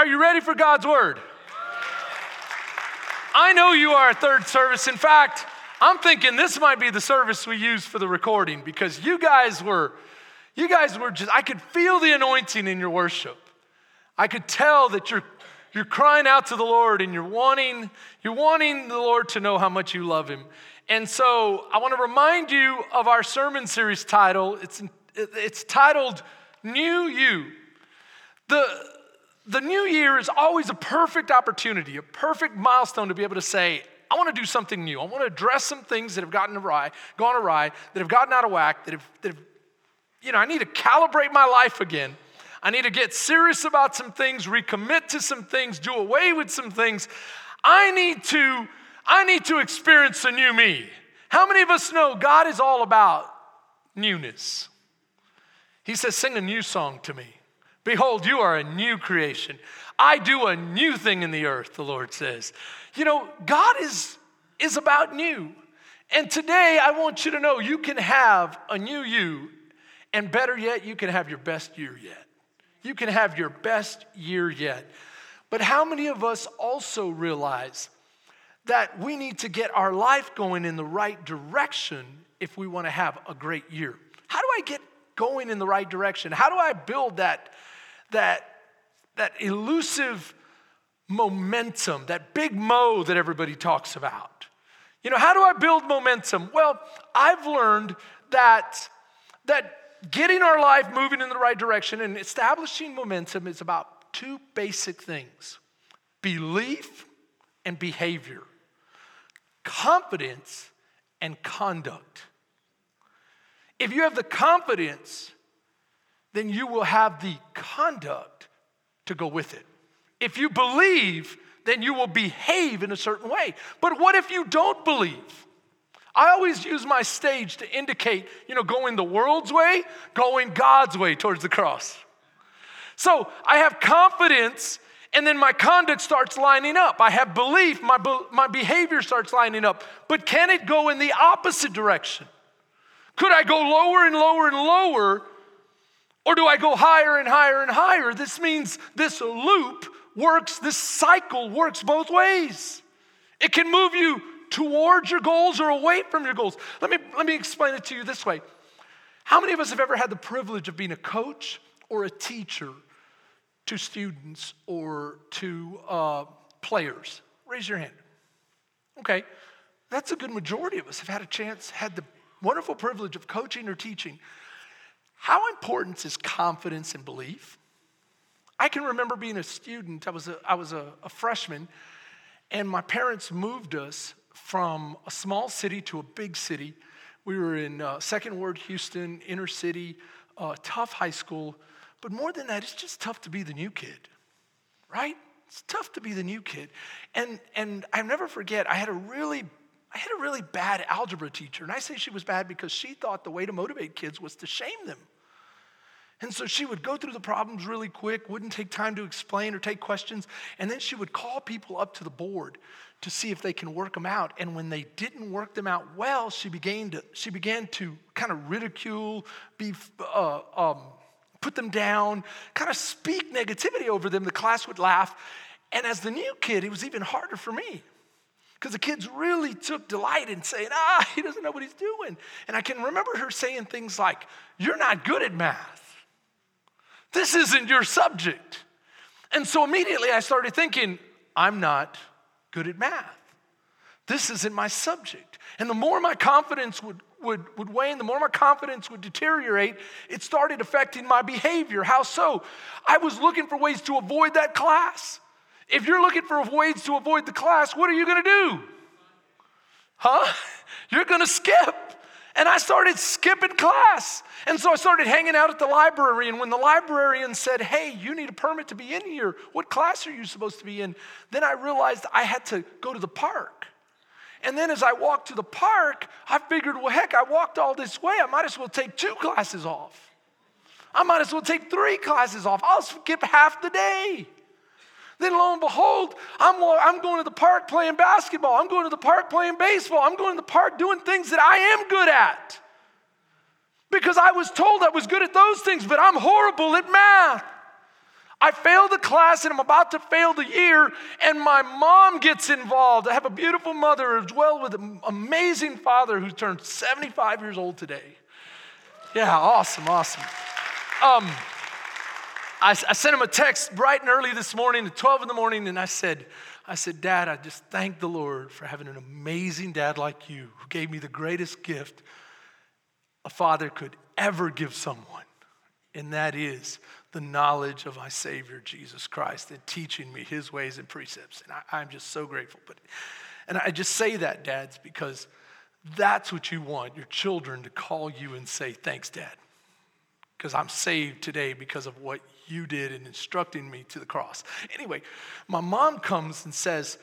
Are you ready for God's word? I know you are a third service. In fact, I'm thinking this might be the service we use for the recording because you guys were, you guys were just, I could feel the anointing in your worship. I could tell that you're, you're crying out to the Lord and you're wanting, you're wanting the Lord to know how much you love him. And so I want to remind you of our sermon series title. It's, it's titled New You. The, the new year is always a perfect opportunity, a perfect milestone to be able to say, I want to do something new. I want to address some things that have gotten awry, gone awry, that have gotten out of whack, that have, that have, you know, I need to calibrate my life again. I need to get serious about some things, recommit to some things, do away with some things. I need to, I need to experience a new me. How many of us know God is all about newness? He says, Sing a new song to me. Behold, you are a new creation. I do a new thing in the earth, the Lord says. You know, God is, is about new. And today, I want you to know you can have a new you, and better yet, you can have your best year yet. You can have your best year yet. But how many of us also realize that we need to get our life going in the right direction if we want to have a great year? How do I get going in the right direction? How do I build that that, that elusive momentum, that big mo that everybody talks about. You know, how do I build momentum? Well, I've learned that, that getting our life moving in the right direction and establishing momentum is about two basic things belief and behavior, confidence and conduct. If you have the confidence then you will have the conduct to go with it. If you believe, then you will behave in a certain way. But what if you don't believe? I always use my stage to indicate, you know, going the world's way, going God's way towards the cross. So I have confidence, and then my conduct starts lining up. I have belief, my, be- my behavior starts lining up. But can it go in the opposite direction? Could I go lower and lower and lower or do I go higher and higher and higher? This means this loop works, this cycle works both ways. It can move you towards your goals or away from your goals. Let me, let me explain it to you this way. How many of us have ever had the privilege of being a coach or a teacher to students or to uh, players? Raise your hand. Okay, that's a good majority of us have had a chance, had the wonderful privilege of coaching or teaching. How important is confidence and belief? I can remember being a student, I was a, I was a, a freshman, and my parents moved us from a small city to a big city. We were in uh, Second Ward, Houston, inner city, uh, tough high school. But more than that, it's just tough to be the new kid, right? It's tough to be the new kid. And, and I never forget, I had a really I had a really bad algebra teacher, and I say she was bad because she thought the way to motivate kids was to shame them. And so she would go through the problems really quick, wouldn't take time to explain or take questions, and then she would call people up to the board to see if they can work them out. And when they didn't work them out well, she began to, she began to kind of ridicule, be, uh, um, put them down, kind of speak negativity over them. The class would laugh. And as the new kid, it was even harder for me because the kids really took delight in saying, ah, he doesn't know what he's doing. And I can remember her saying things like, You're not good at math. This isn't your subject. And so immediately I started thinking, I'm not good at math. This isn't my subject. And the more my confidence would, would, would wane, the more my confidence would deteriorate, it started affecting my behavior. How so? I was looking for ways to avoid that class. If you're looking for ways to avoid the class, what are you gonna do? Huh? You're gonna skip. And I started skipping class. And so I started hanging out at the library. And when the librarian said, Hey, you need a permit to be in here, what class are you supposed to be in? Then I realized I had to go to the park. And then as I walked to the park, I figured, well, heck, I walked all this way. I might as well take two classes off. I might as well take three classes off. I'll skip half the day. Then lo and behold, I'm, I'm going to the park playing basketball. I'm going to the park playing baseball. I'm going to the park doing things that I am good at. Because I was told I was good at those things, but I'm horrible at math. I failed the class and I'm about to fail the year, and my mom gets involved. I have a beautiful mother as well with an amazing father who turned 75 years old today. Yeah, awesome, awesome. Um, I, I sent him a text bright and early this morning at 12 in the morning, and I said, I said, Dad, I just thank the Lord for having an amazing dad like you who gave me the greatest gift a father could ever give someone, and that is the knowledge of my Savior, Jesus Christ, and teaching me his ways and precepts. And I, am just so grateful. But, and I just say that, dads, because that's what you want your children to call you and say, Thanks, Dad. Because I'm saved today because of what you did in instructing me to the cross. Anyway, my mom comes and says,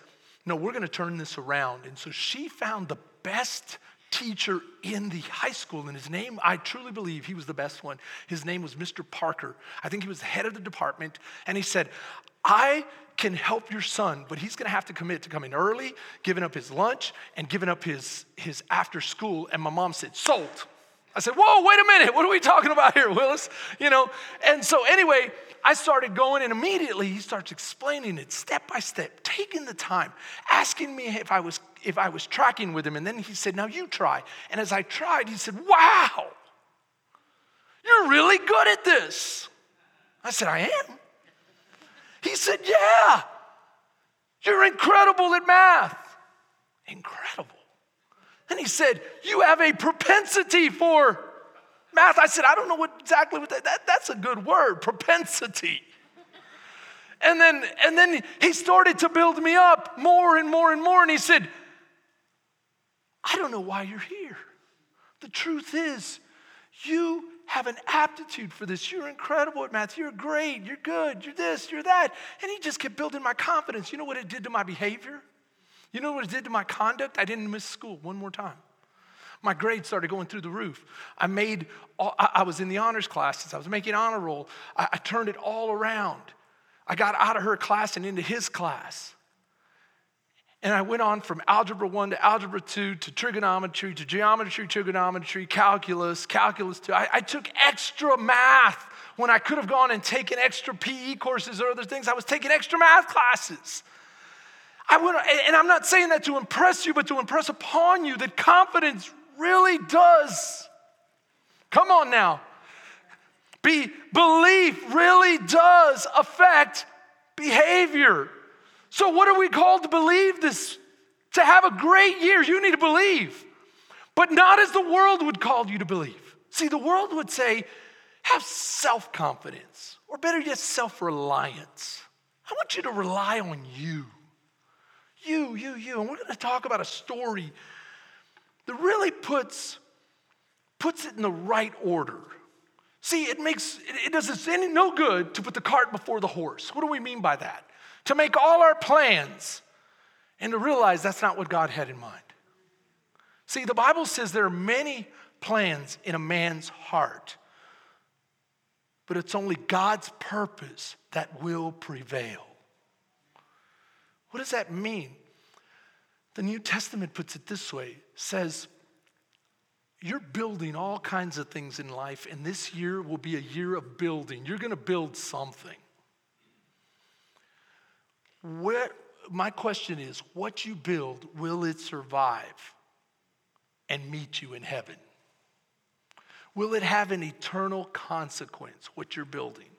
No, we're going to turn this around. And so she found the best teacher in the high school, and his name, I truly believe he was the best one. His name was Mr. Parker. I think he was the head of the department, and he said, I can help your son, but he's gonna have to commit to coming early, giving up his lunch, and giving up his, his after school. And my mom said, Sold. I said, Whoa, wait a minute, what are we talking about here, Willis? You know, and so anyway, I started going, and immediately he starts explaining it step by step, taking the time, asking me if I was if I was tracking with him. And then he said, Now you try. And as I tried, he said, Wow, you're really good at this. I said, I am. He said, Yeah, you're incredible at math. Incredible. And he said, You have a propensity for math. I said, I don't know what exactly what that, that that's a good word, propensity. And then, and then he started to build me up more and more and more. And he said, I don't know why you're here. The truth is, you have an aptitude for this. You're incredible at math. You're great. You're good. You're this. You're that. And he just kept building my confidence. You know what it did to my behavior? You know what it did to my conduct? I didn't miss school one more time. My grades started going through the roof. I made, all, I was in the honors classes. I was making honor roll. I, I turned it all around. I got out of her class and into his class. And I went on from algebra 1 to algebra 2 to trigonometry to geometry, trigonometry, calculus, calculus 2. I, I, took extra math when I could have gone and taken extra PE courses or other things. I was taking extra math classes. I went, and I'm not saying that to impress you, but to impress upon you that confidence really does. Come on now. Be, belief really does affect behavior. So, what are we called to believe this? To have a great year, you need to believe, but not as the world would call you to believe. See, the world would say, have self confidence, or better yet, self reliance. I want you to rely on you. You, you, you. And we're going to talk about a story that really puts, puts it in the right order. See, it makes it, does us any no good to put the cart before the horse. What do we mean by that? To make all our plans and to realize that's not what God had in mind. See, the Bible says there are many plans in a man's heart, but it's only God's purpose that will prevail. What does that mean? The New Testament puts it this way says, You're building all kinds of things in life, and this year will be a year of building. You're going to build something. Where, my question is what you build, will it survive and meet you in heaven? Will it have an eternal consequence, what you're building?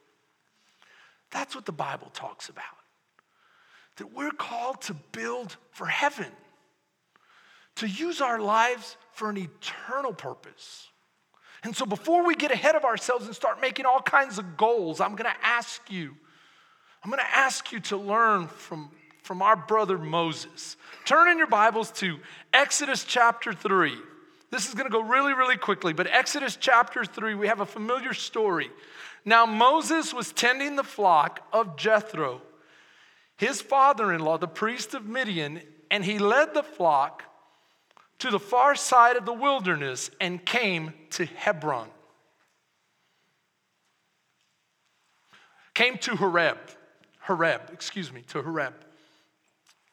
That's what the Bible talks about. That we're called to build for heaven to use our lives for an eternal purpose. And so, before we get ahead of ourselves and start making all kinds of goals, I'm gonna ask you, I'm gonna ask you to learn from, from our brother Moses. Turn in your Bibles to Exodus chapter 3. This is gonna go really, really quickly, but Exodus chapter 3, we have a familiar story. Now, Moses was tending the flock of Jethro, his father in law, the priest of Midian, and he led the flock to the far side of the wilderness and came to Hebron. Came to Horeb, Horeb, excuse me, to Horeb,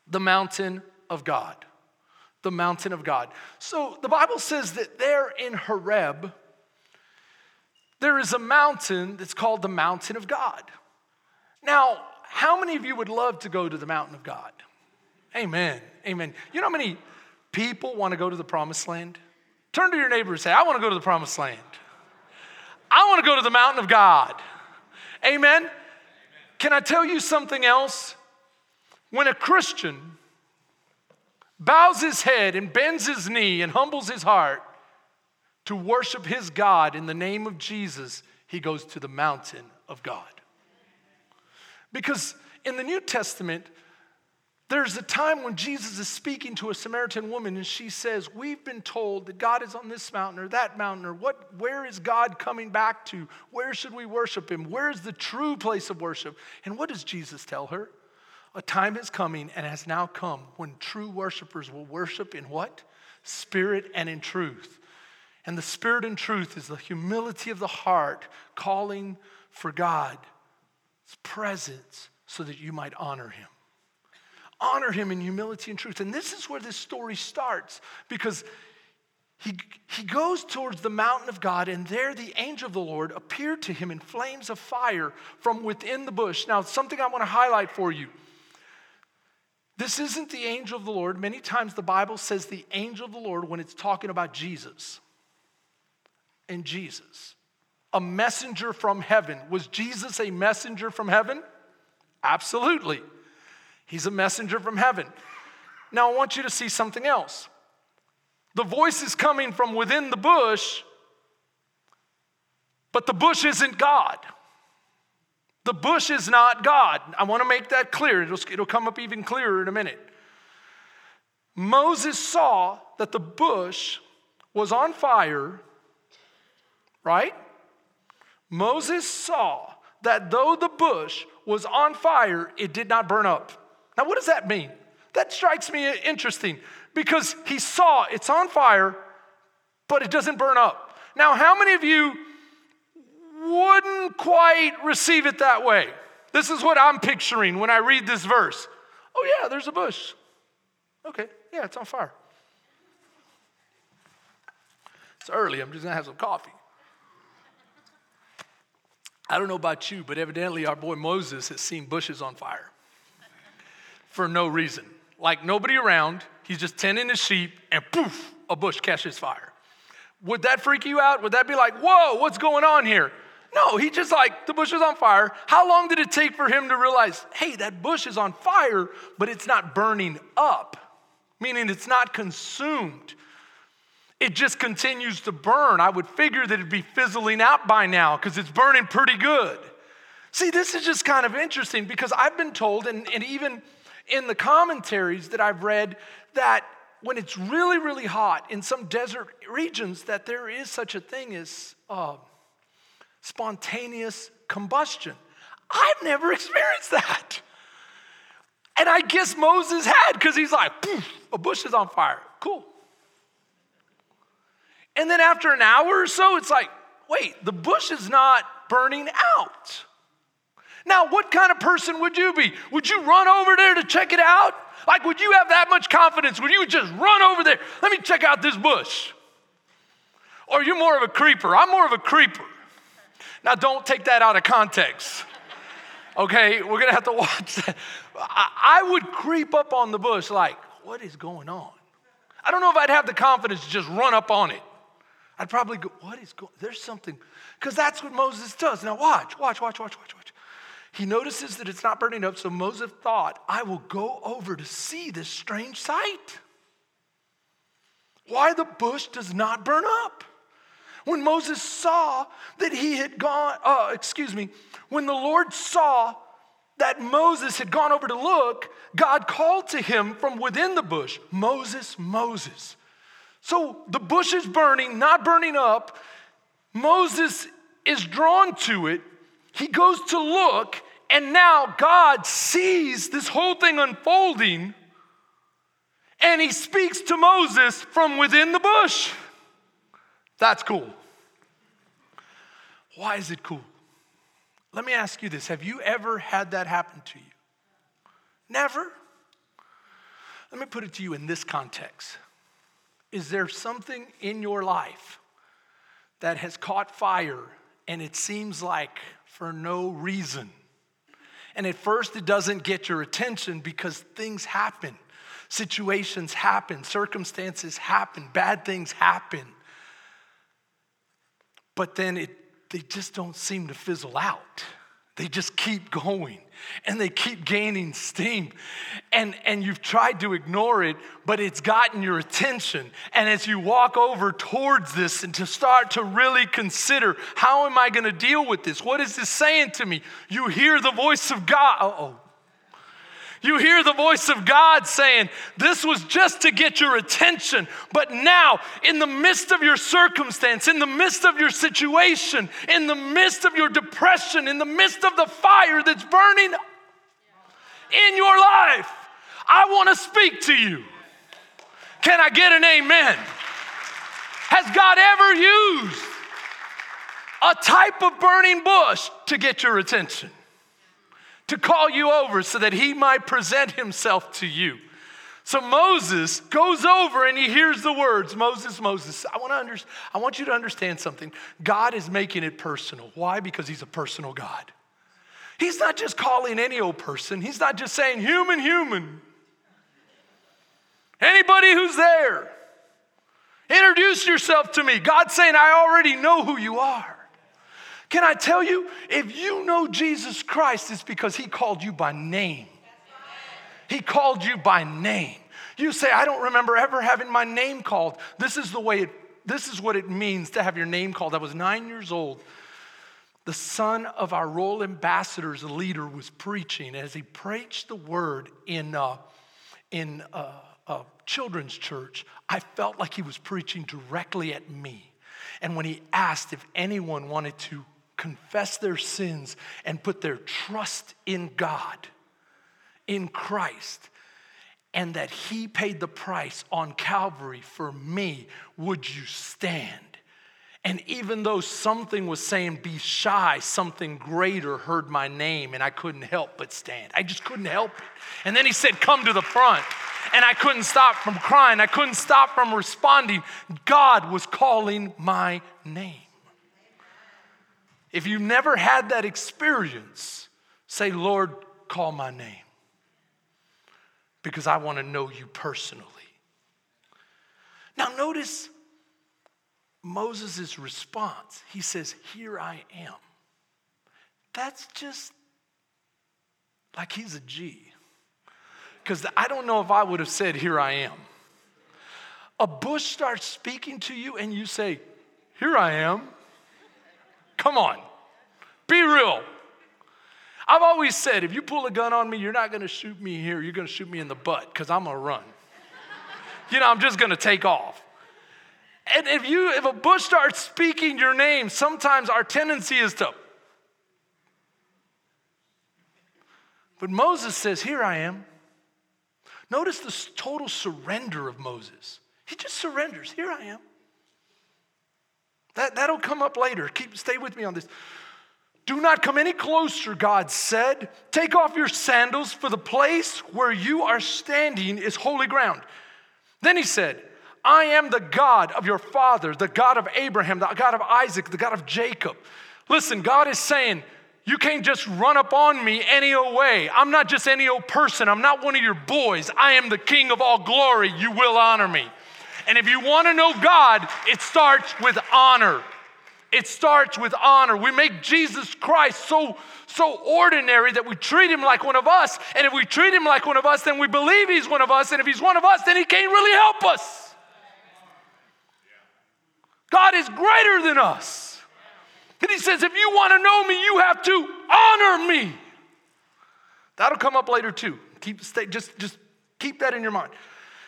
the mountain of God. The mountain of God. So the Bible says that there in Horeb, there is a mountain that's called the mountain of God. Now, how many of you would love to go to the mountain of God? Amen. Amen. You know how many people want to go to the promised land? Turn to your neighbor and say, I want to go to the promised land. I want to go to the mountain of God. Amen. Can I tell you something else? When a Christian bows his head and bends his knee and humbles his heart to worship his God in the name of Jesus, he goes to the mountain of God. Because in the New Testament, there's a time when Jesus is speaking to a Samaritan woman and she says, We've been told that God is on this mountain or that mountain, or what, where is God coming back to? Where should we worship him? Where is the true place of worship? And what does Jesus tell her? A time is coming and has now come when true worshipers will worship in what? Spirit and in truth. And the spirit and truth is the humility of the heart calling for God's presence so that you might honor him. Honor him in humility and truth. And this is where this story starts because he, he goes towards the mountain of God, and there the angel of the Lord appeared to him in flames of fire from within the bush. Now, something I want to highlight for you. This isn't the angel of the Lord. Many times the Bible says the angel of the Lord when it's talking about Jesus. And Jesus, a messenger from heaven. Was Jesus a messenger from heaven? Absolutely. He's a messenger from heaven. Now, I want you to see something else. The voice is coming from within the bush, but the bush isn't God. The bush is not God. I want to make that clear. It'll, it'll come up even clearer in a minute. Moses saw that the bush was on fire, right? Moses saw that though the bush was on fire, it did not burn up. Now, what does that mean? That strikes me interesting because he saw it's on fire, but it doesn't burn up. Now, how many of you wouldn't quite receive it that way? This is what I'm picturing when I read this verse. Oh, yeah, there's a bush. Okay, yeah, it's on fire. It's early, I'm just gonna have some coffee. I don't know about you, but evidently our boy Moses has seen bushes on fire for no reason. Like nobody around, he's just tending his sheep, and poof, a bush catches fire. Would that freak you out? Would that be like, whoa, what's going on here? No, he just like, the bush is on fire. How long did it take for him to realize, hey, that bush is on fire, but it's not burning up? Meaning it's not consumed. It just continues to burn. I would figure that it'd be fizzling out by now because it's burning pretty good. See, this is just kind of interesting because I've been told, and, and even in the commentaries that I've read, that when it's really, really hot in some desert regions, that there is such a thing as uh, spontaneous combustion. I've never experienced that. And I guess Moses had because he's like, a bush is on fire. Cool. And then after an hour or so, it's like, wait, the bush is not burning out. Now, what kind of person would you be? Would you run over there to check it out? Like, would you have that much confidence? Would you just run over there? Let me check out this bush. Or you're more of a creeper. I'm more of a creeper. Now, don't take that out of context. Okay, we're gonna have to watch that. I, I would creep up on the bush, like, what is going on? I don't know if I'd have the confidence to just run up on it. I'd probably go, what is going There's something, because that's what Moses does. Now watch, watch, watch, watch, watch, watch. He notices that it's not burning up, so Moses thought, I will go over to see this strange sight. Why the bush does not burn up. When Moses saw that he had gone, uh, excuse me, when the Lord saw that Moses had gone over to look, God called to him from within the bush, Moses, Moses. So the bush is burning, not burning up. Moses is drawn to it. He goes to look, and now God sees this whole thing unfolding, and he speaks to Moses from within the bush. That's cool. Why is it cool? Let me ask you this Have you ever had that happen to you? Never? Let me put it to you in this context. Is there something in your life that has caught fire and it seems like for no reason? And at first, it doesn't get your attention because things happen, situations happen, circumstances happen, bad things happen. But then it, they just don't seem to fizzle out. They just keep going and they keep gaining steam. And, and you've tried to ignore it, but it's gotten your attention. And as you walk over towards this and to start to really consider, how am I going to deal with this? What is this saying to me? You hear the voice of God. oh. You hear the voice of God saying, This was just to get your attention. But now, in the midst of your circumstance, in the midst of your situation, in the midst of your depression, in the midst of the fire that's burning in your life, I want to speak to you. Can I get an amen? Has God ever used a type of burning bush to get your attention? To call you over so that he might present himself to you. So Moses goes over and he hears the words, Moses, Moses. I want to under, I want you to understand something. God is making it personal. Why? Because he's a personal God. He's not just calling any old person. He's not just saying human, human. Anybody who's there, introduce yourself to me. God's saying, I already know who you are. Can I tell you, if you know Jesus Christ, it's because he called you by name. He called you by name. You say, I don't remember ever having my name called. This is the way it, this is what it means to have your name called. I was nine years old. The son of our royal ambassador's leader was preaching. As he preached the word in, uh, in uh, children's church, I felt like he was preaching directly at me. And when he asked if anyone wanted to confess their sins and put their trust in God, in Christ, and that He paid the price on Calvary for me, would you stand? And even though something was saying, be shy, something greater heard my name, and I couldn't help but stand. I just couldn't help it. And then he said, Come to the front. And I couldn't stop from crying. I couldn't stop from responding. God was calling my name. If you've never had that experience, say, Lord, call my name because I want to know you personally. Now, notice Moses' response. He says, Here I am. That's just like he's a G. Because I don't know if I would have said, Here I am. A bush starts speaking to you, and you say, Here I am. Come on, be real. I've always said if you pull a gun on me, you're not gonna shoot me here, you're gonna shoot me in the butt because I'm gonna run. you know, I'm just gonna take off. And if you if a bush starts speaking your name, sometimes our tendency is to But Moses says, Here I am. Notice the total surrender of Moses. He just surrenders. Here I am. That, that'll come up later. Keep, stay with me on this. Do not come any closer, God said. Take off your sandals, for the place where you are standing is holy ground. Then he said, I am the God of your father, the God of Abraham, the God of Isaac, the God of Jacob. Listen, God is saying, you can't just run up on me any old way. I'm not just any old person. I'm not one of your boys. I am the King of all glory. You will honor me. And if you want to know God, it starts with honor. It starts with honor. We make Jesus Christ so so ordinary that we treat him like one of us. And if we treat him like one of us, then we believe he's one of us. And if he's one of us, then he can't really help us. God is greater than us. And he says, if you want to know me, you have to honor me. That'll come up later too. Keep stay, just, just keep that in your mind.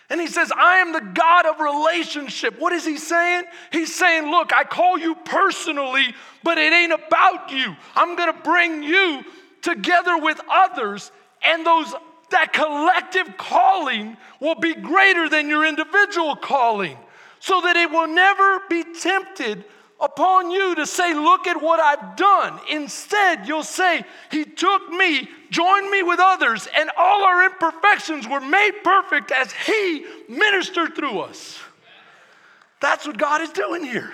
And he says, I am the God of relationship. What is he saying? He's saying, Look, I call you personally, but it ain't about you. I'm going to bring you together with others, and those that collective calling will be greater than your individual calling, so that it will never be tempted upon you to say, Look at what I've done. Instead, you'll say, He took me, joined me with others, and all our imperfections were made perfect as He ministered through us. That's what God is doing here.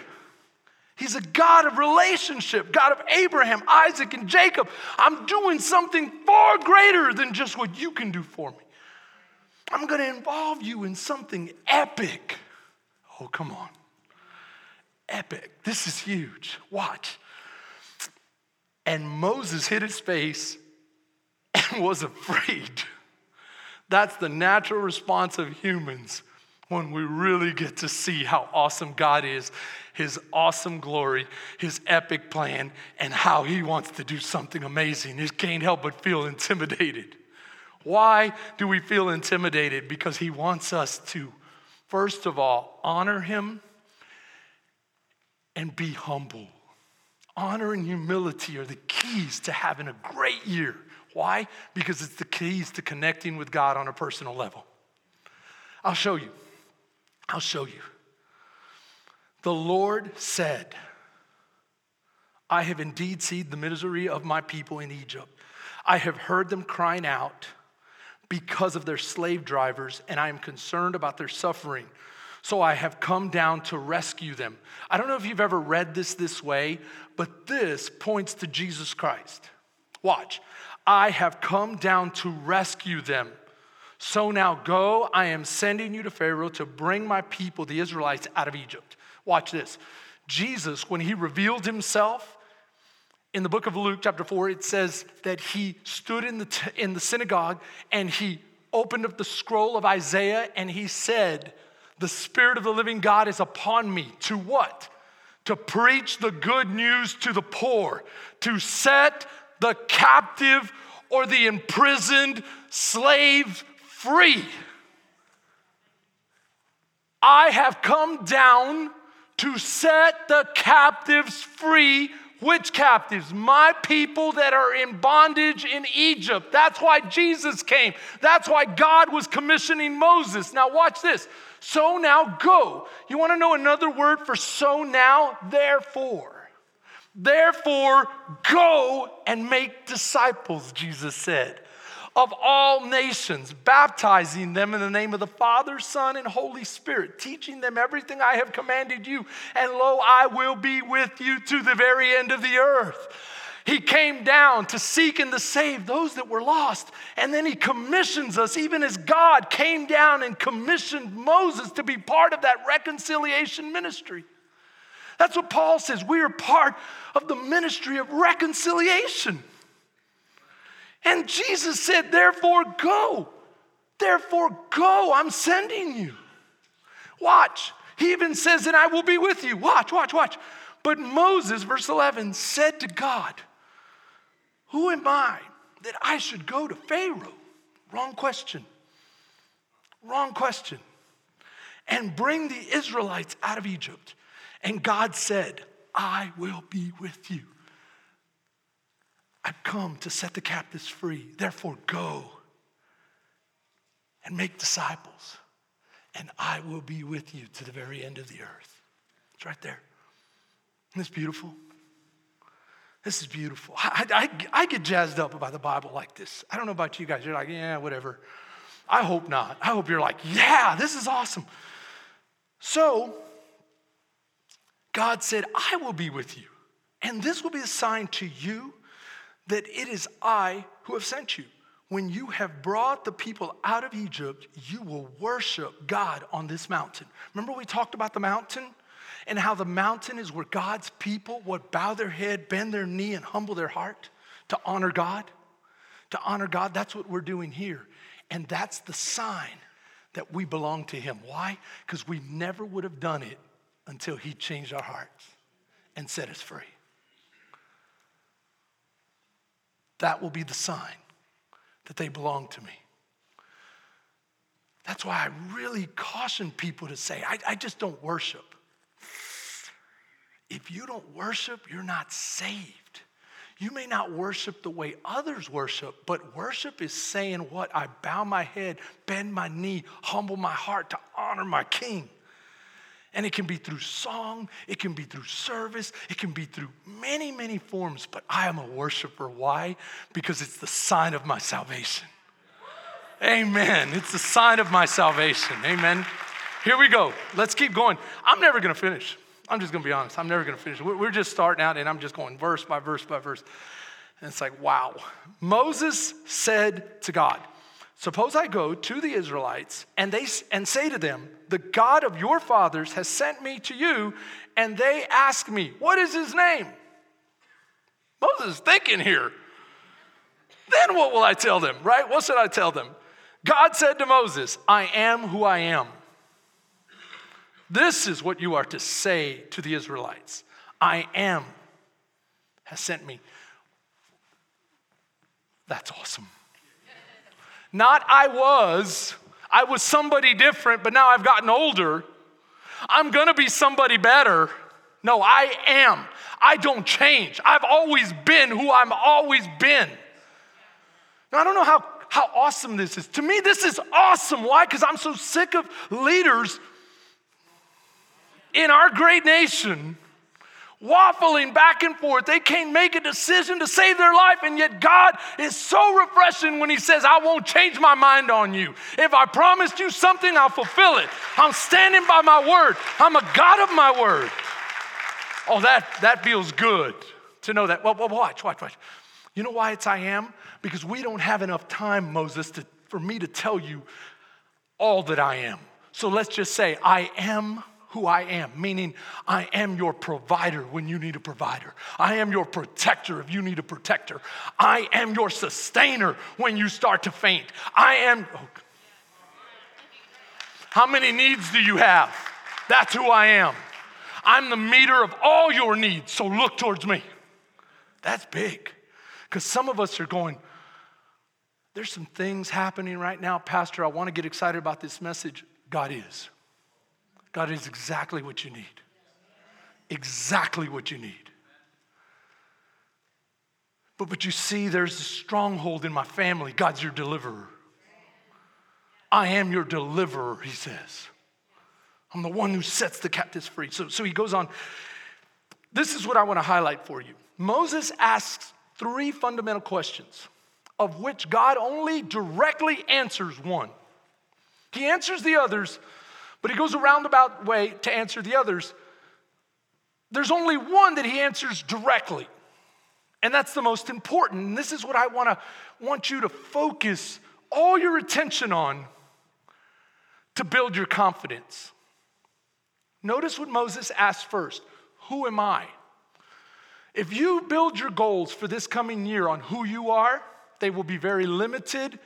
He's a God of relationship, God of Abraham, Isaac, and Jacob. I'm doing something far greater than just what you can do for me. I'm going to involve you in something epic. Oh, come on. Epic. This is huge. Watch. And Moses hid his face and was afraid. That's the natural response of humans when we really get to see how awesome God is, His awesome glory, His epic plan, and how He wants to do something amazing. You can't help but feel intimidated. Why do we feel intimidated? Because He wants us to, first of all, honor Him and be humble. Honor and humility are the keys to having a great year. Why? Because it's the keys to connecting with God on a personal level. I'll show you. I'll show you. The Lord said, I have indeed seen the misery of my people in Egypt. I have heard them crying out because of their slave drivers, and I am concerned about their suffering. So I have come down to rescue them. I don't know if you've ever read this this way, but this points to Jesus Christ. Watch. I have come down to rescue them. So now go, I am sending you to Pharaoh to bring my people, the Israelites, out of Egypt. Watch this. Jesus, when he revealed himself in the book of Luke, chapter 4, it says that he stood in the, t- in the synagogue and he opened up the scroll of Isaiah and he said, The Spirit of the living God is upon me. To what? To preach the good news to the poor, to set the captive or the imprisoned slave free. I have come down to set the captives free. Which captives? My people that are in bondage in Egypt. That's why Jesus came. That's why God was commissioning Moses. Now, watch this. So now go. You want to know another word for so now? Therefore. Therefore, go and make disciples, Jesus said of all nations, baptizing them in the name of the Father, Son, and Holy Spirit, teaching them everything I have commanded you. And lo, I will be with you to the very end of the earth. He came down to seek and to save those that were lost. And then he commissions us, even as God came down and commissioned Moses to be part of that reconciliation ministry. That's what Paul says. We are part of the ministry of reconciliation. And Jesus said, Therefore, go. Therefore, go. I'm sending you. Watch. He even says, And I will be with you. Watch, watch, watch. But Moses, verse 11, said to God, Who am I that I should go to Pharaoh? Wrong question. Wrong question. And bring the Israelites out of Egypt. And God said, I will be with you. I've come to set the captives free. Therefore, go and make disciples, and I will be with you to the very end of the earth. It's right there. Isn't this beautiful? This is beautiful. I, I, I get jazzed up about the Bible like this. I don't know about you guys. You're like, yeah, whatever. I hope not. I hope you're like, yeah, this is awesome. So, God said, I will be with you. And this will be a sign to you that it is I who have sent you. When you have brought the people out of Egypt, you will worship God on this mountain. Remember, we talked about the mountain and how the mountain is where God's people would bow their head, bend their knee, and humble their heart to honor God? To honor God, that's what we're doing here. And that's the sign that we belong to Him. Why? Because we never would have done it until He changed our hearts and set us free. that will be the sign that they belong to me. That's why I really caution people to say, I, I just don't worship. If you don't worship, you're not saved. You may not worship the way others worship, but worship is saying what? I bow my head, bend my knee, humble my heart to honor my king. And it can be through song, it can be through service, it can be through many, many forms. But I am a worshiper. Why? Because it's the sign of my salvation. Amen. It's the sign of my salvation. Amen. Here we go. Let's keep going. I'm never going to finish. I'm just gonna be honest. I'm never gonna finish. We're just starting out and I'm just going verse by verse by verse. And it's like, wow. Moses said to God, Suppose I go to the Israelites and, they, and say to them, The God of your fathers has sent me to you, and they ask me, What is his name? Moses is thinking here. Then what will I tell them, right? What should I tell them? God said to Moses, I am who I am. This is what you are to say to the Israelites I am has sent me. That's awesome. Not I was, I was somebody different, but now I've gotten older. I'm gonna be somebody better. No, I am. I don't change. I've always been who I've always been. Now, I don't know how, how awesome this is. To me, this is awesome. Why? Because I'm so sick of leaders in our great nation waffling back and forth. They can't make a decision to save their life, and yet God is so refreshing when He says, I won't change my mind on you. If I promised you something, I'll fulfill it. I'm standing by my word, I'm a God of my word. Oh, that, that feels good to know that. Well, well, watch, watch, watch. You know why it's I am? Because we don't have enough time, Moses, to, for me to tell you all that I am. So let's just say, I am who I am, meaning I am your provider when you need a provider. I am your protector if you need a protector. I am your sustainer when you start to faint. I am. Oh. How many needs do you have? That's who I am. I'm the meter of all your needs, so look towards me. That's big. Because some of us are going, there's some things happening right now, Pastor. I want to get excited about this message. God is. God is exactly what you need. Exactly what you need. But, but you see, there's a stronghold in my family. God's your deliverer. I am your deliverer, he says. I'm the one who sets the captives free. So, so he goes on. This is what I want to highlight for you. Moses asks three fundamental questions, of which God only directly answers one. He answers the others but he goes a roundabout way to answer the others. There's only one that he answers directly. And that's the most important. And this is what I want to want you to focus all your attention on to build your confidence. Notice what Moses asked first Who am I? If you build your goals for this coming year on who you are, they will be very limited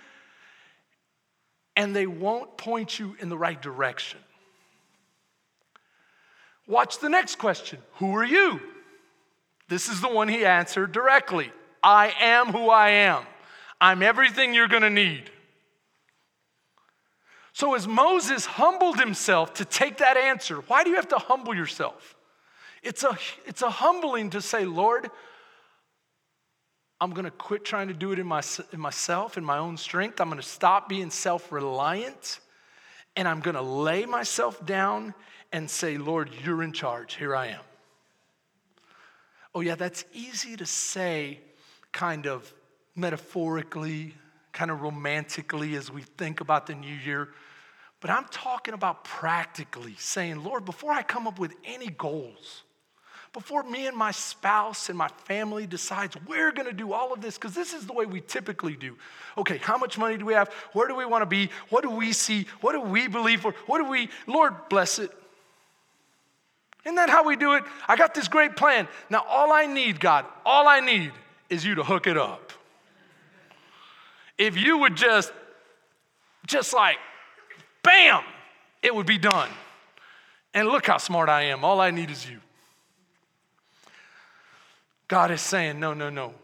and they won't point you in the right direction. Watch the next question Who are you? This is the one he answered directly I am who I am. I'm everything you're gonna need. So, as Moses humbled himself to take that answer, why do you have to humble yourself? It's a, it's a humbling to say, Lord, I'm gonna quit trying to do it in, my, in myself, in my own strength. I'm gonna stop being self reliant, and I'm gonna lay myself down and say, Lord, you're in charge. Here I am. Oh, yeah, that's easy to say, kind of metaphorically, kind of romantically as we think about the new year. But I'm talking about practically saying, Lord, before I come up with any goals, before me and my spouse and my family decides we're going to do all of this because this is the way we typically do okay how much money do we have where do we want to be what do we see what do we believe for what do we lord bless it isn't that how we do it? I got this great plan. Now, all I need, God, all I need is you to hook it up. If you would just, just like, bam, it would be done. And look how smart I am. All I need is you. God is saying, no, no, no.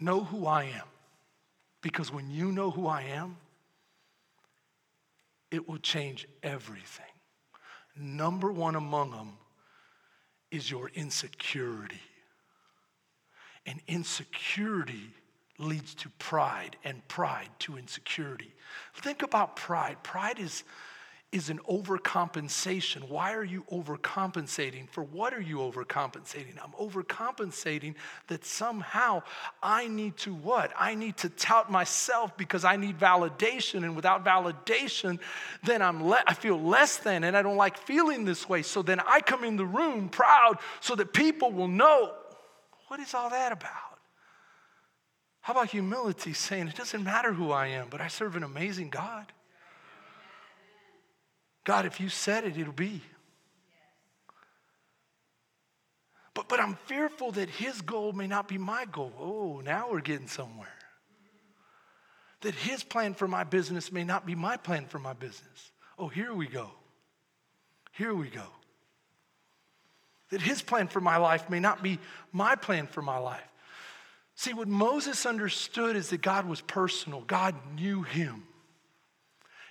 Know who I am. Because when you know who I am, it will change everything. Number one among them is your insecurity. And insecurity leads to pride, and pride to insecurity. Think about pride. Pride is, is an overcompensation. Why are you overcompensating? For what are you overcompensating? I'm overcompensating that somehow I need to what? I need to tout myself because I need validation. And without validation, then I'm le- I feel less than, and I don't like feeling this way. So then I come in the room proud so that people will know. What is all that about? How about humility saying, it doesn't matter who I am, but I serve an amazing God? God, if you said it, it'll be. But, but I'm fearful that his goal may not be my goal. Oh, now we're getting somewhere. That his plan for my business may not be my plan for my business. Oh, here we go. Here we go. That his plan for my life may not be my plan for my life. See, what Moses understood is that God was personal, God knew him.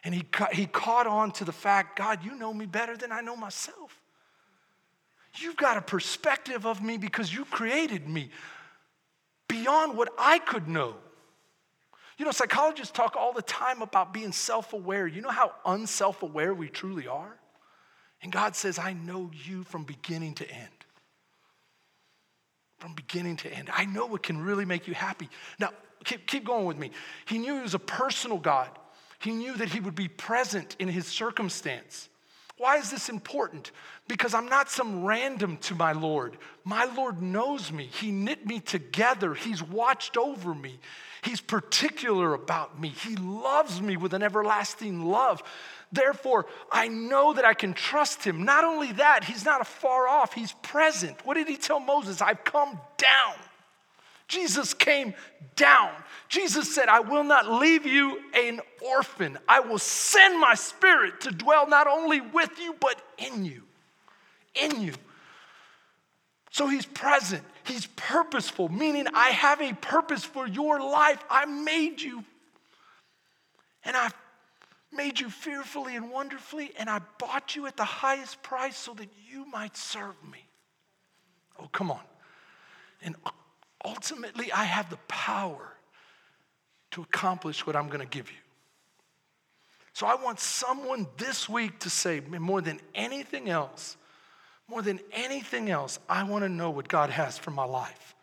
And he, he caught on to the fact God, you know me better than I know myself. You've got a perspective of me because you created me beyond what I could know. You know, psychologists talk all the time about being self aware. You know how unself aware we truly are? And God says, I know you from beginning to end. From beginning to end. I know what can really make you happy. Now, keep, keep going with me. He knew he was a personal God. He knew that he would be present in his circumstance. Why is this important? Because I'm not some random to my Lord. My Lord knows me. He knit me together. He's watched over me. He's particular about me. He loves me with an everlasting love. Therefore, I know that I can trust him. Not only that, he's not far off, he's present. What did he tell Moses? I've come down. Jesus came down. Jesus said, I will not leave you an orphan. I will send my spirit to dwell not only with you, but in you. In you. So he's present, he's purposeful, meaning I have a purpose for your life. I made you. And I've made you fearfully and wonderfully, and I bought you at the highest price so that you might serve me. Oh, come on. And ultimately, I have the power to accomplish what I'm going to give you. So I want someone this week to say, more than anything else, more than anything else, I want to know what God has for my life.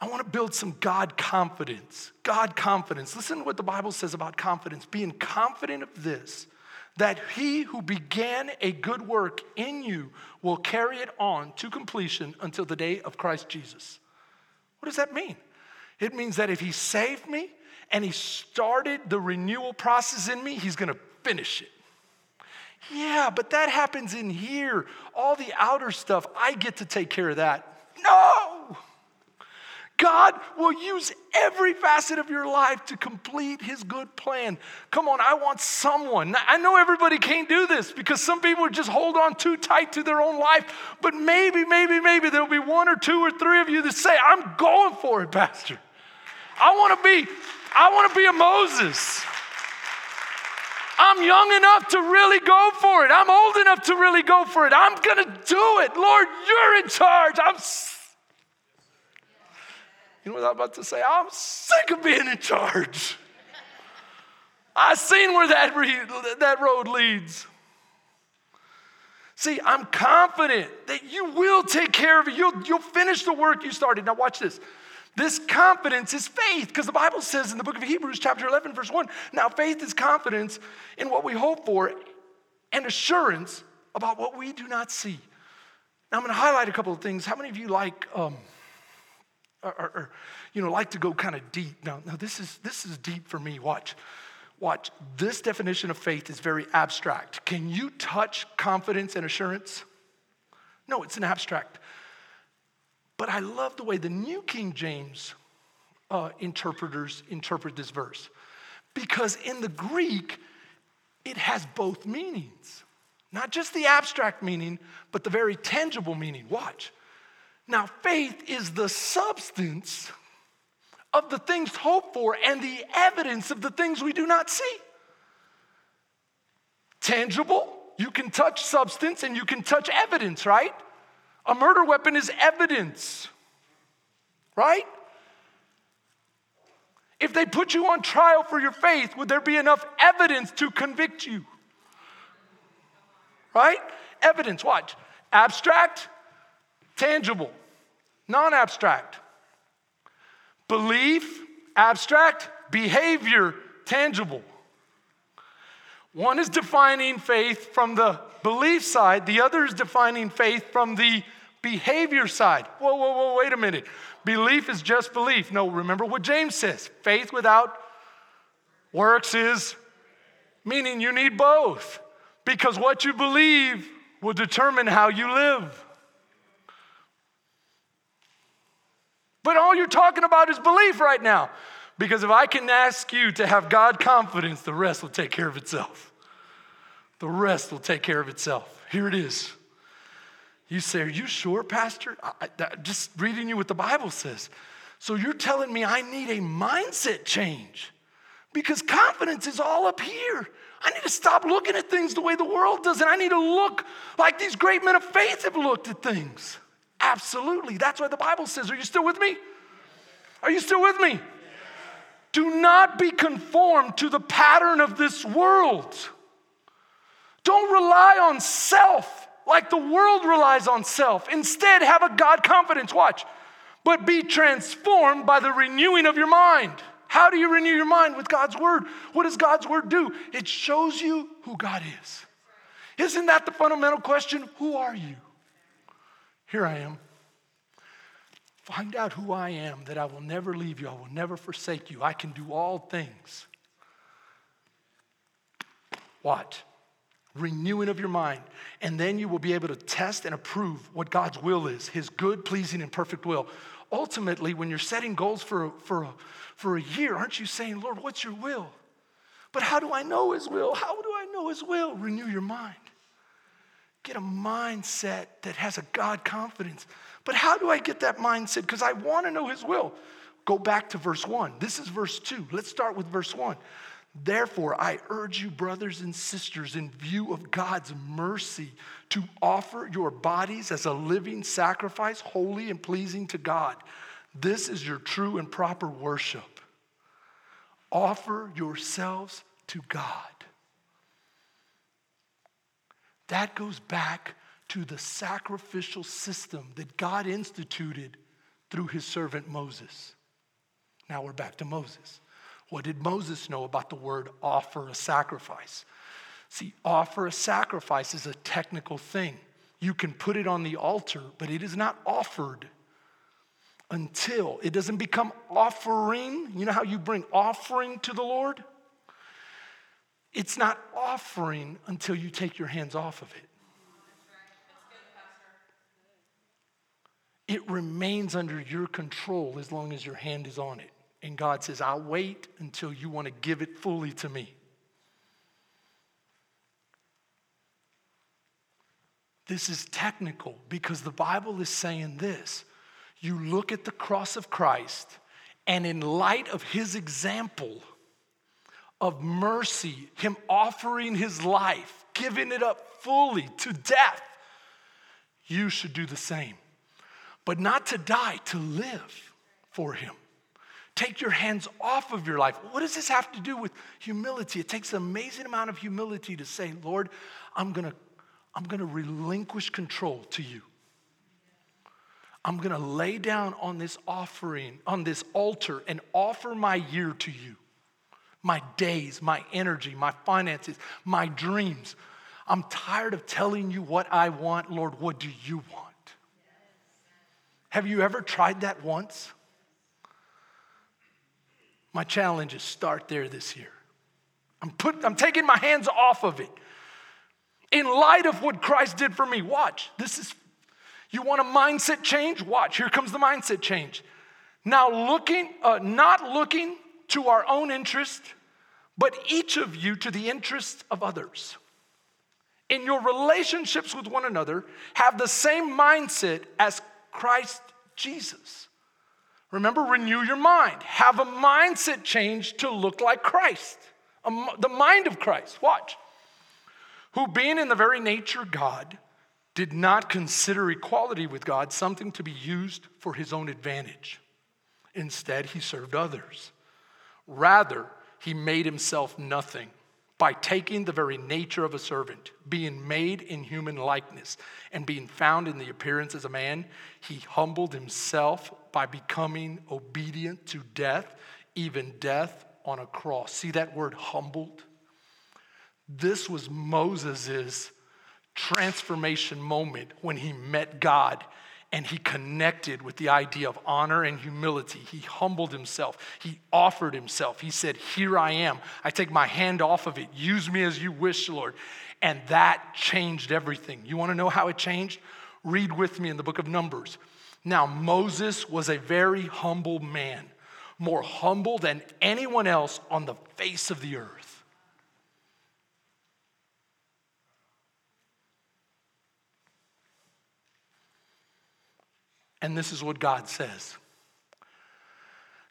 I want to build some God confidence. God confidence. Listen to what the Bible says about confidence. Being confident of this, that he who began a good work in you will carry it on to completion until the day of Christ Jesus. What does that mean? It means that if He saved me and He started the renewal process in me, He's gonna finish it. Yeah, but that happens in here. All the outer stuff, I get to take care of that. No! God will use every facet of your life to complete his good plan. Come on, I want someone. I know everybody can't do this because some people just hold on too tight to their own life, but maybe, maybe, maybe there'll be one or two or three of you that say, I'm going for it, Pastor. I want to be, I want to be a Moses. I'm young enough to really go for it. I'm old enough to really go for it. I'm going to do it. Lord, you're in charge. I'm you know what I'm about to say? I'm sick of being in charge. I've seen where that, re- that road leads. See, I'm confident that you will take care of it. You'll, you'll finish the work you started. Now, watch this. This confidence is faith, because the Bible says in the book of Hebrews, chapter 11, verse 1 now faith is confidence in what we hope for and assurance about what we do not see. Now, I'm going to highlight a couple of things. How many of you like um, or, or, you know, like to go kind of deep. Now, now this is this is deep for me. Watch. Watch. This definition of faith is very abstract. Can you touch confidence and assurance? No, it's an abstract. But I love the way the New King James uh, interpreters interpret this verse. Because in the Greek, it has both meanings. Not just the abstract meaning, but the very tangible meaning. Watch. Now, faith is the substance of the things hoped for and the evidence of the things we do not see. Tangible, you can touch substance and you can touch evidence, right? A murder weapon is evidence, right? If they put you on trial for your faith, would there be enough evidence to convict you? right? Evidence, watch. Abstract, tangible, non abstract. Belief, abstract, behavior, tangible. One is defining faith from the belief side, the other is defining faith from the behavior side. Whoa, whoa, whoa, wait a minute. Belief is just belief. No, remember what James says faith without works is, meaning you need both. Because what you believe will determine how you live. But all you're talking about is belief right now. Because if I can ask you to have God confidence, the rest will take care of itself. The rest will take care of itself. Here it is. You say, Are you sure, Pastor? I, I, just reading you what the Bible says. So you're telling me I need a mindset change because confidence is all up here. I need to stop looking at things the way the world does, and I need to look like these great men of faith have looked at things. Absolutely. That's why the Bible says, Are you still with me? Are you still with me? Do not be conformed to the pattern of this world. Don't rely on self like the world relies on self. Instead, have a God confidence. Watch. But be transformed by the renewing of your mind. How do you renew your mind? With God's word. What does God's word do? It shows you who God is. Isn't that the fundamental question? Who are you? Here I am. Find out who I am, that I will never leave you, I will never forsake you. I can do all things. What? Renewing of your mind. And then you will be able to test and approve what God's will is, His good, pleasing, and perfect will. Ultimately, when you're setting goals for, for, for a year, aren't you saying, Lord, what's your will? But how do I know His will? How do I know His will? Renew your mind. Get a mindset that has a God confidence. But how do I get that mindset? Because I want to know His will. Go back to verse one. This is verse two. Let's start with verse one. Therefore, I urge you, brothers and sisters, in view of God's mercy, to offer your bodies as a living sacrifice, holy and pleasing to God. This is your true and proper worship. Offer yourselves to God. That goes back to the sacrificial system that God instituted through his servant Moses. Now we're back to Moses. What did Moses know about the word offer a sacrifice? See, offer a sacrifice is a technical thing. You can put it on the altar, but it is not offered until it doesn't become offering. You know how you bring offering to the Lord? It's not offering until you take your hands off of it. It remains under your control as long as your hand is on it. And God says, I'll wait until you want to give it fully to me. This is technical because the Bible is saying this. You look at the cross of Christ, and in light of his example, of mercy, Him offering His life, giving it up fully to death, you should do the same. But not to die, to live for Him. Take your hands off of your life. What does this have to do with humility? It takes an amazing amount of humility to say, Lord, I'm gonna, I'm gonna relinquish control to you. I'm gonna lay down on this offering, on this altar, and offer my year to you my days, my energy, my finances, my dreams. I'm tired of telling you what I want. Lord, what do you want? Have you ever tried that once? My challenge is start there this year. I'm, put, I'm taking my hands off of it. In light of what Christ did for me, watch. This is, you want a mindset change? Watch. Here comes the mindset change. Now, looking, uh, not looking to our own interest, but each of you to the interest of others. In your relationships with one another, have the same mindset as Christ Jesus. Remember, renew your mind. Have a mindset change to look like Christ, the mind of Christ. Watch. Who, being in the very nature God, did not consider equality with God something to be used for his own advantage. Instead, he served others. Rather, he made himself nothing by taking the very nature of a servant, being made in human likeness, and being found in the appearance as a man, he humbled himself by becoming obedient to death, even death on a cross. See that word humbled? This was Moses' transformation moment when he met God and he connected with the idea of honor and humility. He humbled himself. He offered himself. He said, Here I am. I take my hand off of it. Use me as you wish, Lord. And that changed everything. You want to know how it changed? Read with me in the book of Numbers. Now, Moses was a very humble man, more humble than anyone else on the face of the earth. And this is what God says.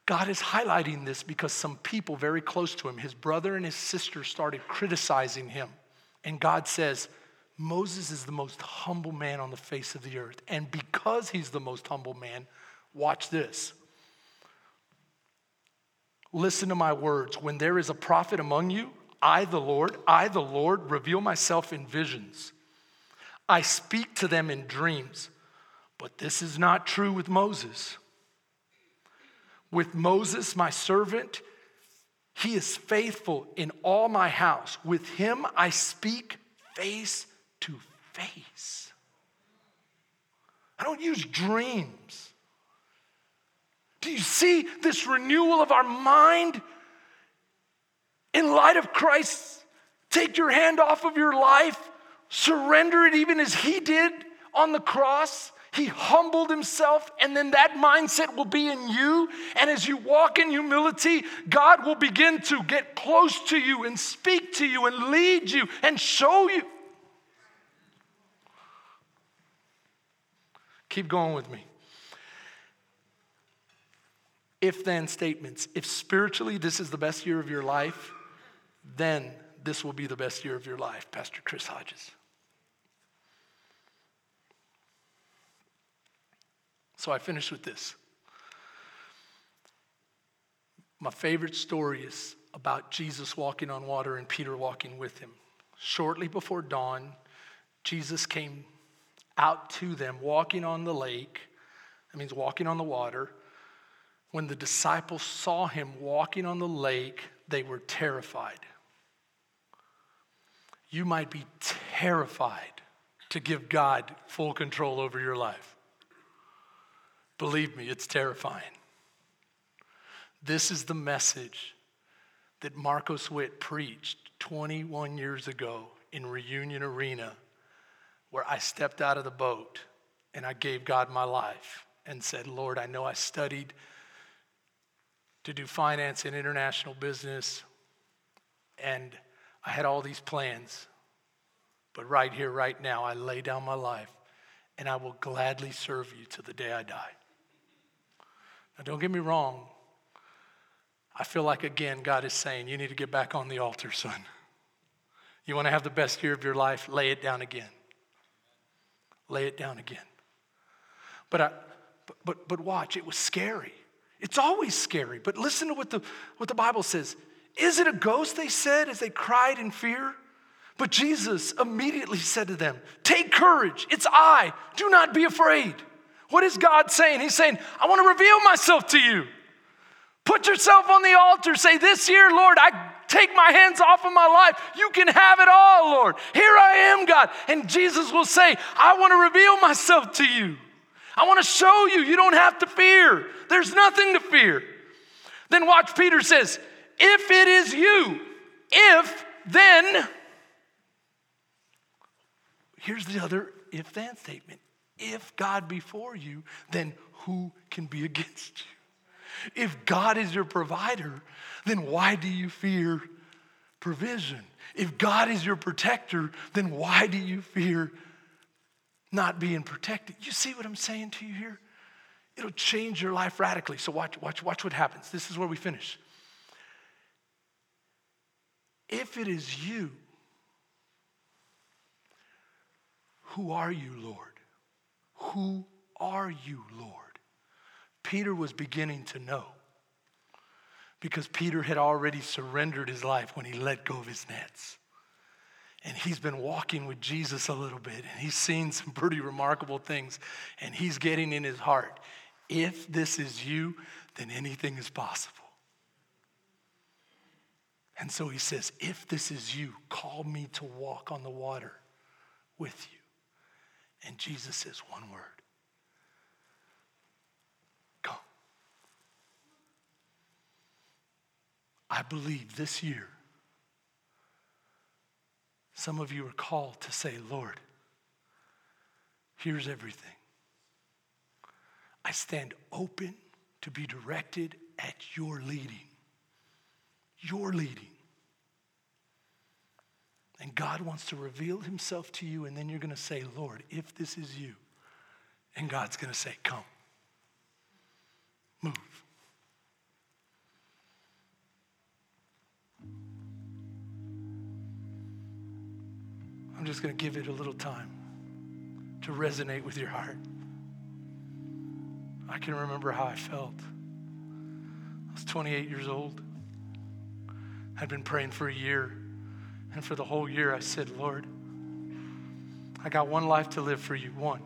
God is highlighting this because some people very close to him, his brother and his sister, started criticizing him. And God says, Moses is the most humble man on the face of the earth. And because he's the most humble man, watch this. Listen to my words. When there is a prophet among you, I, the Lord, I, the Lord, reveal myself in visions. I speak to them in dreams. But this is not true with Moses. With Moses, my servant, he is faithful in all my house. With him I speak face to face. I don't use dreams. Do you see this renewal of our mind? In light of Christ, take your hand off of your life, surrender it even as he did on the cross. He humbled himself, and then that mindset will be in you. And as you walk in humility, God will begin to get close to you and speak to you and lead you and show you. Keep going with me. If then statements. If spiritually this is the best year of your life, then this will be the best year of your life, Pastor Chris Hodges. So I finish with this. My favorite story is about Jesus walking on water and Peter walking with him. Shortly before dawn, Jesus came out to them walking on the lake. That means walking on the water. When the disciples saw him walking on the lake, they were terrified. You might be terrified to give God full control over your life. Believe me, it's terrifying. This is the message that Marcos Witt preached 21 years ago in Reunion Arena, where I stepped out of the boat and I gave God my life and said, Lord, I know I studied to do finance and international business, and I had all these plans. But right here, right now, I lay down my life and I will gladly serve you to the day I die. Now, don't get me wrong. I feel like, again, God is saying, you need to get back on the altar, son. You want to have the best year of your life? Lay it down again. Lay it down again. But, I, but, but, watch, it was scary. It's always scary. But listen to what the, what the Bible says. Is it a ghost, they said, as they cried in fear? But Jesus immediately said to them, Take courage, it's I, do not be afraid. What is God saying? He's saying, I want to reveal myself to you. Put yourself on the altar. Say, This year, Lord, I take my hands off of my life. You can have it all, Lord. Here I am, God. And Jesus will say, I want to reveal myself to you. I want to show you. You don't have to fear. There's nothing to fear. Then watch, Peter says, If it is you, if then, here's the other if then statement if God be for you, then who can be against you? If God is your provider, then why do you fear provision? If God is your protector, then why do you fear not being protected? You see what I'm saying to you here? It'll change your life radically. So watch, watch, watch what happens. This is where we finish. If it is you, who are you, Lord? Who are you, Lord? Peter was beginning to know Because Peter had already surrendered his life when he let go of his nets. And he's been walking with Jesus a little bit, and he's seen some pretty remarkable things. And he's getting in his heart if this is you, then anything is possible. And so he says, If this is you, call me to walk on the water with you. And Jesus says one word Come. I believe this year, some of you are called to say, Lord, here's everything. I stand open to be directed at your leading. Your leading. And God wants to reveal himself to you, and then you're going to say, Lord, if this is you. And God's going to say, Come, move. I'm just going to give it a little time to resonate with your heart. I can remember how I felt. I was 28 years old. I'd been praying for a year. And for the whole year, I said, Lord, I got one life to live for you. One.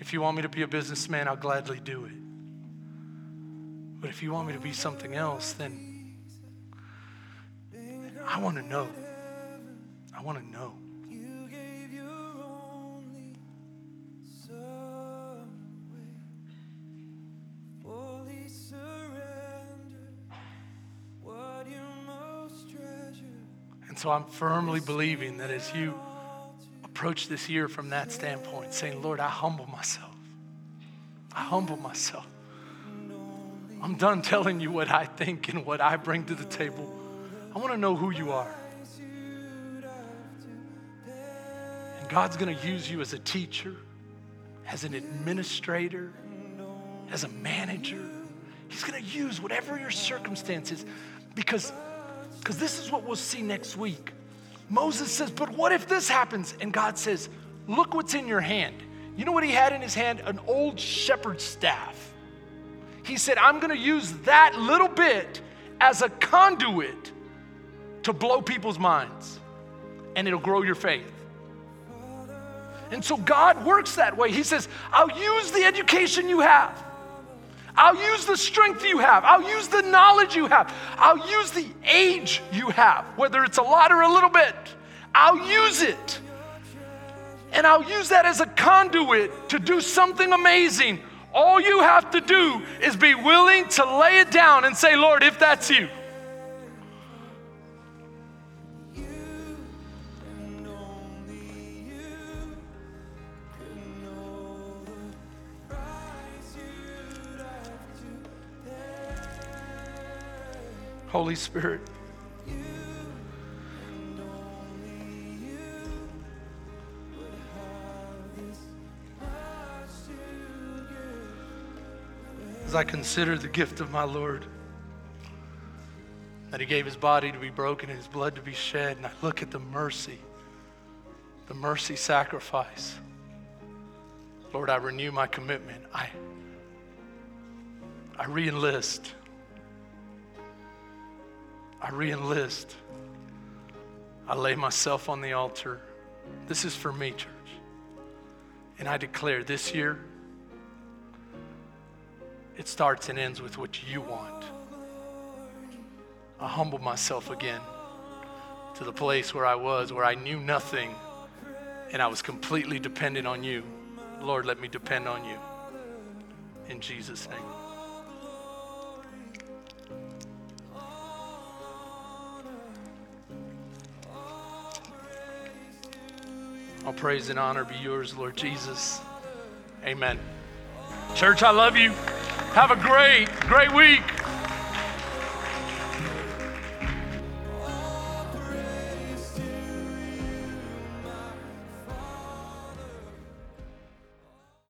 If you want me to be a businessman, I'll gladly do it. But if you want me to be something else, then I want to know. I want to know. And so I'm firmly believing that as you approach this year from that standpoint, saying, Lord, I humble myself. I humble myself. I'm done telling you what I think and what I bring to the table. I want to know who you are. And God's going to use you as a teacher, as an administrator, as a manager. He's going to use whatever your circumstances because because this is what we'll see next week. Moses says, But what if this happens? And God says, Look what's in your hand. You know what he had in his hand? An old shepherd's staff. He said, I'm going to use that little bit as a conduit to blow people's minds, and it'll grow your faith. And so God works that way. He says, I'll use the education you have. I'll use the strength you have. I'll use the knowledge you have. I'll use the age you have, whether it's a lot or a little bit. I'll use it. And I'll use that as a conduit to do something amazing. All you have to do is be willing to lay it down and say, Lord, if that's you, Holy Spirit. As I consider the gift of my Lord, that He gave His body to be broken and His blood to be shed, and I look at the mercy, the mercy sacrifice. Lord, I renew my commitment. I, I re enlist. I re enlist. I lay myself on the altar. This is for me, church. And I declare this year, it starts and ends with what you want. I humble myself again to the place where I was, where I knew nothing and I was completely dependent on you. Lord, let me depend on you. In Jesus' name. All praise and honor be yours, Lord Jesus. Amen. Church, I love you. Have a great, great week.